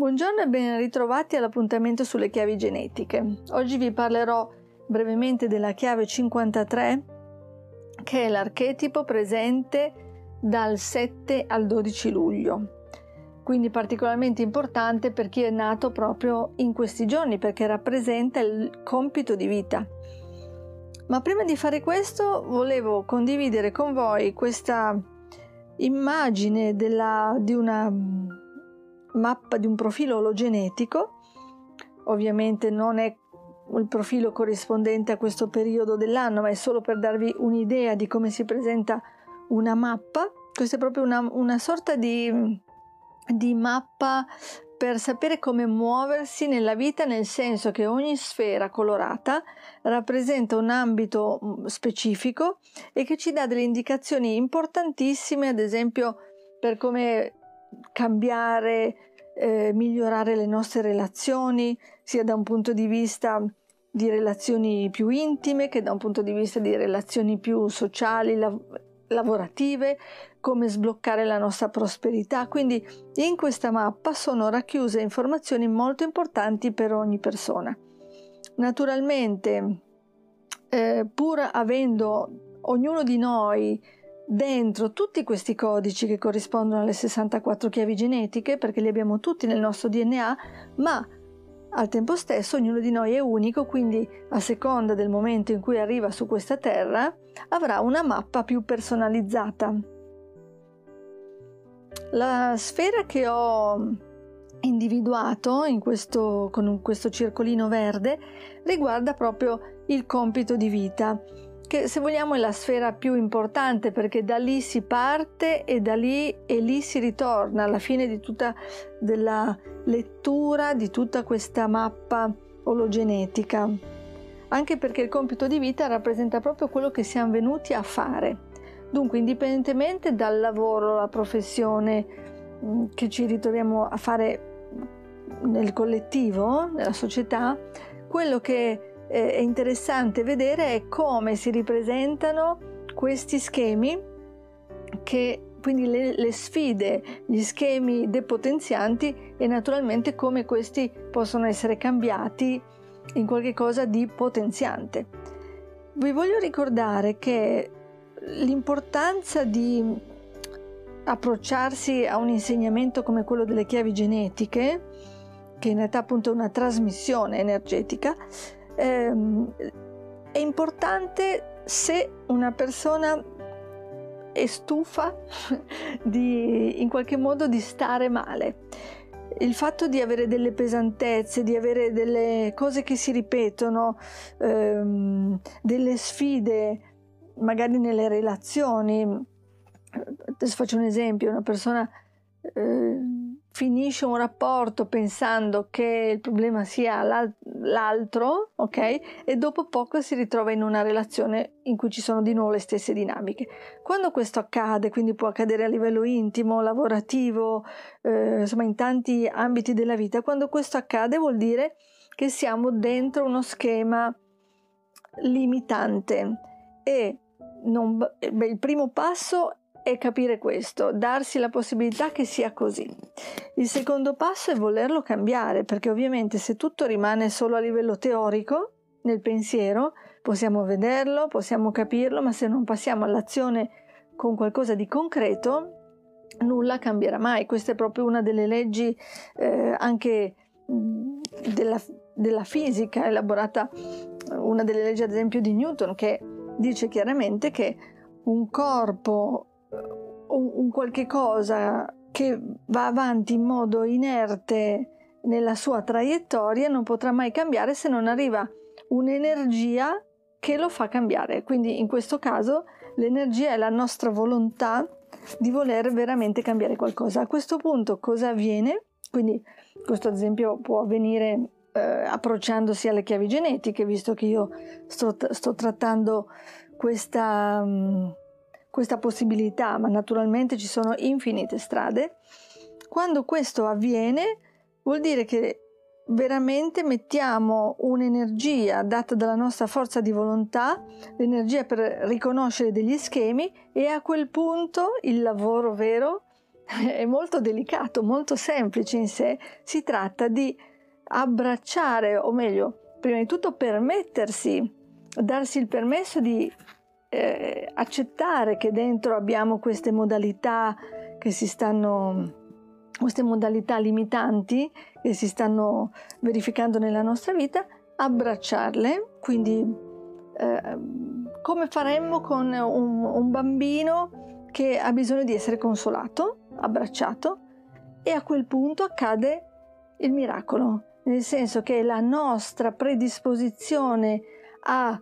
Buongiorno e ben ritrovati all'appuntamento sulle chiavi genetiche. Oggi vi parlerò brevemente della chiave 53 che è l'archetipo presente dal 7 al 12 luglio. Quindi particolarmente importante per chi è nato proprio in questi giorni perché rappresenta il compito di vita. Ma prima di fare questo volevo condividere con voi questa immagine della, di una mappa di un profilo ologenetico, ovviamente non è il profilo corrispondente a questo periodo dell'anno, ma è solo per darvi un'idea di come si presenta una mappa. Questa è proprio una, una sorta di, di mappa per sapere come muoversi nella vita, nel senso che ogni sfera colorata rappresenta un ambito mm, specifico e che ci dà delle indicazioni importantissime, ad esempio per come cambiare, eh, migliorare le nostre relazioni, sia da un punto di vista di relazioni più intime che da un punto di vista di relazioni più sociali, lav- lavorative, come sbloccare la nostra prosperità. Quindi in questa mappa sono racchiuse informazioni molto importanti per ogni persona. Naturalmente, eh, pur avendo ognuno di noi dentro tutti questi codici che corrispondono alle 64 chiavi genetiche, perché li abbiamo tutti nel nostro DNA, ma al tempo stesso ognuno di noi è unico, quindi a seconda del momento in cui arriva su questa terra avrà una mappa più personalizzata. La sfera che ho individuato in questo, con questo circolino verde riguarda proprio il compito di vita che se vogliamo è la sfera più importante perché da lì si parte e da lì e lì si ritorna alla fine di tutta della lettura di tutta questa mappa ologenetica. Anche perché il compito di vita rappresenta proprio quello che siamo venuti a fare. Dunque, indipendentemente dal lavoro, la professione mm, che ci ritroviamo a fare nel collettivo, nella società, quello che eh, è interessante vedere è come si ripresentano questi schemi che quindi le, le, sfide, gli schemi depotenzianti e naturalmente come questi possono essere cambiati in qualche cosa di potenziante. Vi voglio ricordare che l'importanza di approcciarsi a un insegnamento come quello delle chiavi genetiche, che in realtà appunto è una trasmissione energetica, ehm, è importante se una persona è stufa di, in qualche modo di stare male. Il fatto di avere delle pesantezze, di avere delle cose che si ripetono, ehm, delle sfide magari nelle relazioni. Adesso faccio un esempio, una persona eh, finisce un rapporto pensando che il problema sia l'altro, ok? E dopo poco si ritrova in una relazione in cui ci sono di nuovo le stesse dinamiche. Quando questo accade, quindi può accadere a livello intimo, lavorativo, eh, insomma in tanti ambiti della vita, quando questo accade vuol dire che siamo dentro uno schema limitante e non, beh, il primo passo è capire questo, darsi la possibilità che sia così. Il secondo passo è volerlo cambiare, perché ovviamente se tutto rimane solo a livello teorico, nel pensiero, possiamo vederlo, possiamo capirlo, ma se non passiamo all'azione con qualcosa di concreto, nulla cambierà mai. Questa è proprio una delle leggi eh, anche della, della fisica, elaborata una delle leggi ad esempio di Newton, che dice chiaramente che un corpo un, un qualche cosa che va avanti in modo inerte nella sua traiettoria non potrà mai cambiare se non arriva un'energia che lo fa cambiare. Quindi in questo caso l'energia è la nostra volontà di voler veramente cambiare qualcosa. A questo punto cosa avviene? Quindi questo esempio può avvenire eh, approcciandosi alle chiavi genetiche, visto che io sto, sto trattando questa... Mh, questa possibilità, ma naturalmente ci sono infinite strade. Quando questo avviene vuol dire che veramente mettiamo un'energia data dalla nostra forza di volontà, l'energia per riconoscere degli schemi e a quel punto il lavoro vero è molto delicato, molto semplice in sé, si tratta di abbracciare, o meglio, prima di tutto permettersi, darsi il permesso di eh, accettare che dentro abbiamo queste modalità che si stanno queste modalità limitanti che si stanno verificando nella nostra vita, abbracciarle, quindi eh, come faremmo con un, un bambino che ha bisogno di essere consolato, abbracciato, e a quel punto accade il miracolo, nel senso che la nostra predisposizione a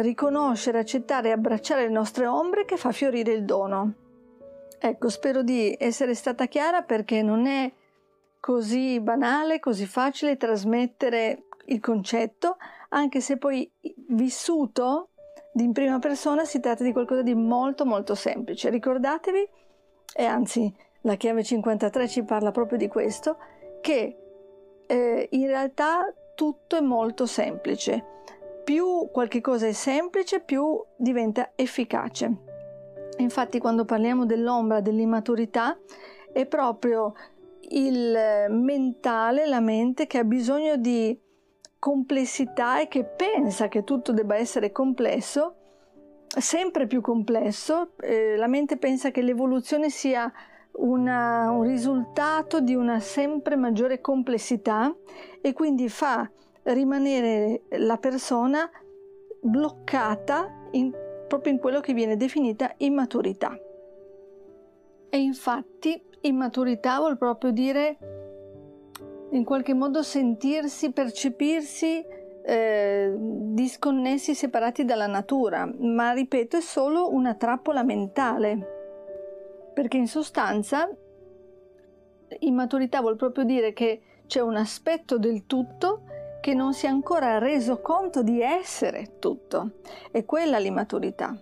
riconoscere, accettare e abbracciare le nostre ombre che fa fiorire il dono. Ecco, spero di essere stata chiara perché non è così banale, così facile trasmettere il concetto, anche se poi vissuto in prima persona si tratta di qualcosa di molto molto semplice. Ricordatevi, e anzi la chiave 53 ci parla proprio di questo, che eh, in realtà tutto è molto semplice. Più qualche cosa è semplice, più diventa efficace. Infatti quando parliamo dell'ombra, dell'immaturità, è proprio il mentale, la mente che ha bisogno di complessità e che pensa che tutto debba essere complesso, sempre più complesso. Eh, la mente pensa che l'evoluzione sia una, un risultato di una sempre maggiore complessità e quindi fa rimanere la persona bloccata in proprio in quello che viene definita immaturità. E infatti immaturità vuol proprio dire in qualche modo sentirsi, percepirsi eh, disconnessi, separati dalla natura, ma ripeto è solo una trappola mentale, perché in sostanza immaturità vuol proprio dire che c'è un aspetto del tutto che non si è ancora reso conto di essere tutto. È quella l'immaturità.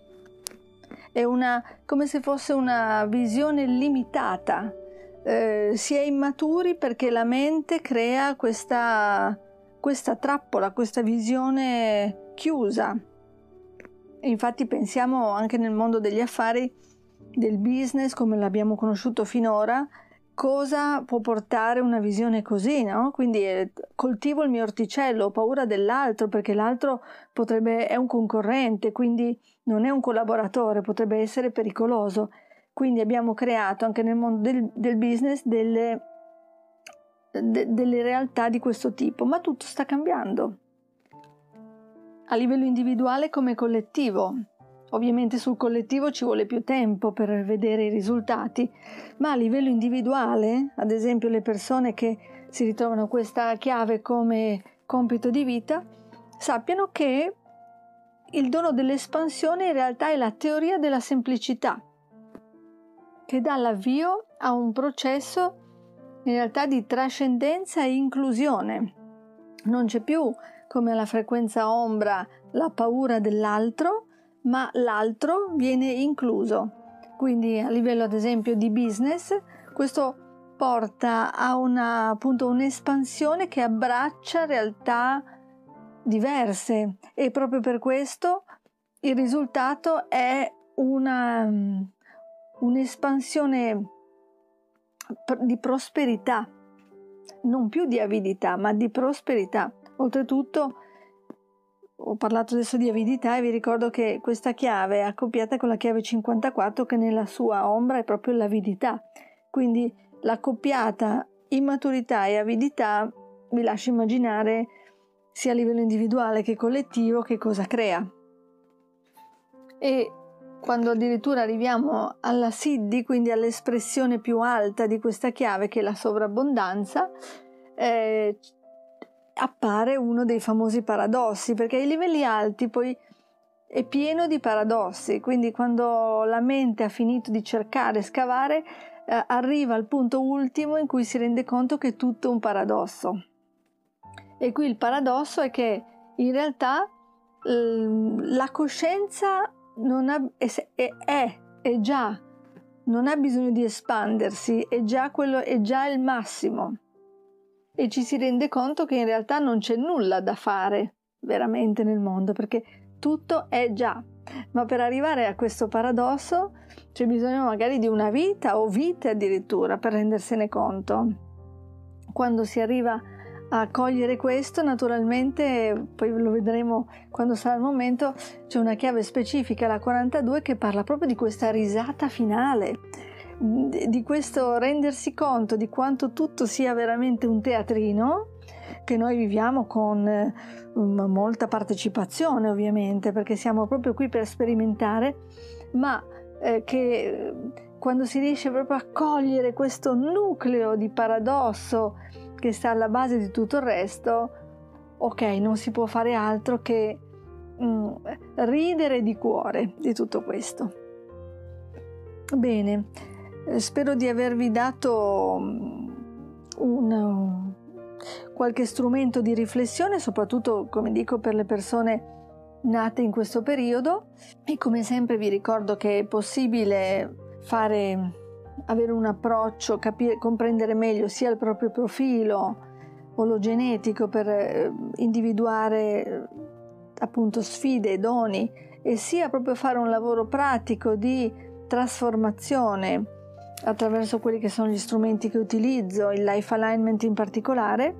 È una, come se fosse una visione limitata. Eh, si è immaturi perché la mente crea questa, questa trappola, questa visione chiusa. Infatti pensiamo anche nel mondo degli affari, del business come l'abbiamo conosciuto finora, cosa può portare una visione così, no? Quindi eh, coltivo il mio orticello, ho paura dell'altro perché l'altro potrebbe, è un concorrente, quindi non è un collaboratore, potrebbe essere pericoloso. Quindi abbiamo creato anche nel mondo del, del business delle, de, delle realtà di questo tipo, ma tutto sta cambiando a livello individuale come collettivo. Ovviamente sul collettivo ci vuole più tempo per vedere i risultati, ma a livello individuale, ad esempio le persone che si ritrovano questa chiave come compito di vita, sappiano che il dono dell'espansione in realtà è la teoria della semplicità, che dà l'avvio a un processo in realtà di trascendenza e inclusione. Non c'è più come alla frequenza ombra la paura dell'altro, ma l'altro viene incluso. Quindi a livello ad esempio di business, questo porta a una, appunto, un'espansione che abbraccia realtà diverse e proprio per questo il risultato è una, un'espansione di prosperità, non più di avidità, ma di prosperità. Oltretutto ho parlato adesso di avidità e vi ricordo che questa chiave è accoppiata con la chiave 54 che nella sua ombra è proprio l'avidità. Quindi l'accoppiata immaturità e avidità vi lascio immaginare sia a livello individuale che collettivo che cosa crea. E quando addirittura arriviamo alla Siddhi, quindi all'espressione più alta di questa chiave che è la sovrabbondanza, eh, appare uno dei famosi paradossi, perché ai livelli alti poi è pieno di paradossi, quindi quando la mente ha finito di cercare, scavare, eh, arriva al punto ultimo in cui si rende conto che è tutto un paradosso. E qui il paradosso è che in realtà la coscienza ha, è, è, è, già, non ha bisogno di espandersi, è già, quello, è già il massimo e ci si rende conto che in realtà non c'è nulla da fare veramente nel mondo perché tutto è già, ma per arrivare a questo paradosso c'è bisogno magari di una vita o vite addirittura per rendersene conto. Quando si arriva a cogliere questo, naturalmente, poi lo vedremo quando sarà il momento, c'è una chiave specifica, la 42, che parla proprio di questa risata finale, di questo rendersi conto di quanto tutto sia veramente un teatrino che noi viviamo con eh, molta partecipazione ovviamente perché siamo proprio qui per sperimentare ma eh, che quando si riesce proprio a cogliere questo nucleo di paradosso che sta alla base di tutto il resto ok non si può fare altro che mm, ridere di cuore di tutto questo. Bene eh, spero di avervi dato mm, un, qualche strumento di riflessione, soprattutto, come dico, per le persone nate in questo periodo. E come sempre vi ricordo che è possibile fare, avere un approccio, capire, comprendere meglio sia il proprio profilo ologenetico per eh, individuare appunto sfide e doni e sia proprio fare un lavoro pratico di trasformazione attraverso quelli che sono gli strumenti che utilizzo, il life alignment in particolare,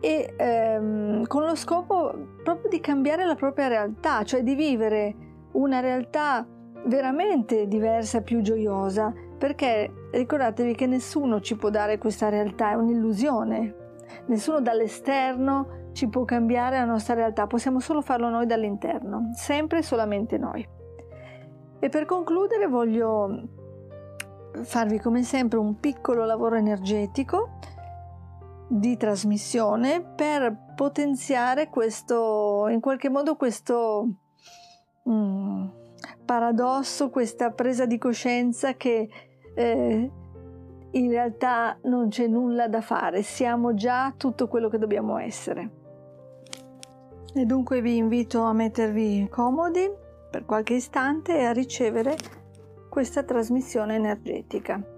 e ehm, con lo scopo proprio di cambiare la propria realtà, cioè di vivere una realtà veramente diversa, più gioiosa, perché ricordatevi che nessuno ci può dare questa realtà, è un'illusione, nessuno dall'esterno ci può cambiare la nostra realtà, possiamo solo farlo noi dall'interno, sempre e solamente noi. E per concludere voglio farvi come sempre un piccolo lavoro energetico di trasmissione per potenziare questo, in qualche modo questo mm, paradosso, questa presa di coscienza che eh, in realtà non c'è nulla da fare, siamo già tutto quello che dobbiamo essere. E dunque vi invito a mettervi comodi per qualche istante e a ricevere questa trasmissione energetica.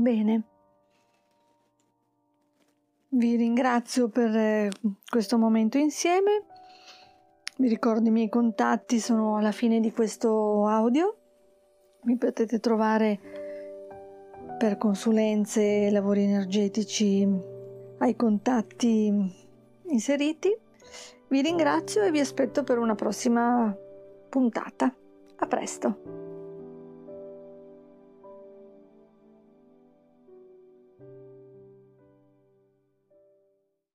Bene. Vi ringrazio per eh, questo momento insieme. Vi ricordo i miei contatti sono alla fine di questo audio. Mi potete trovare per consulenze e lavori energetici ai contatti inseriti. Vi ringrazio e vi aspetto per una prossima puntata. A presto!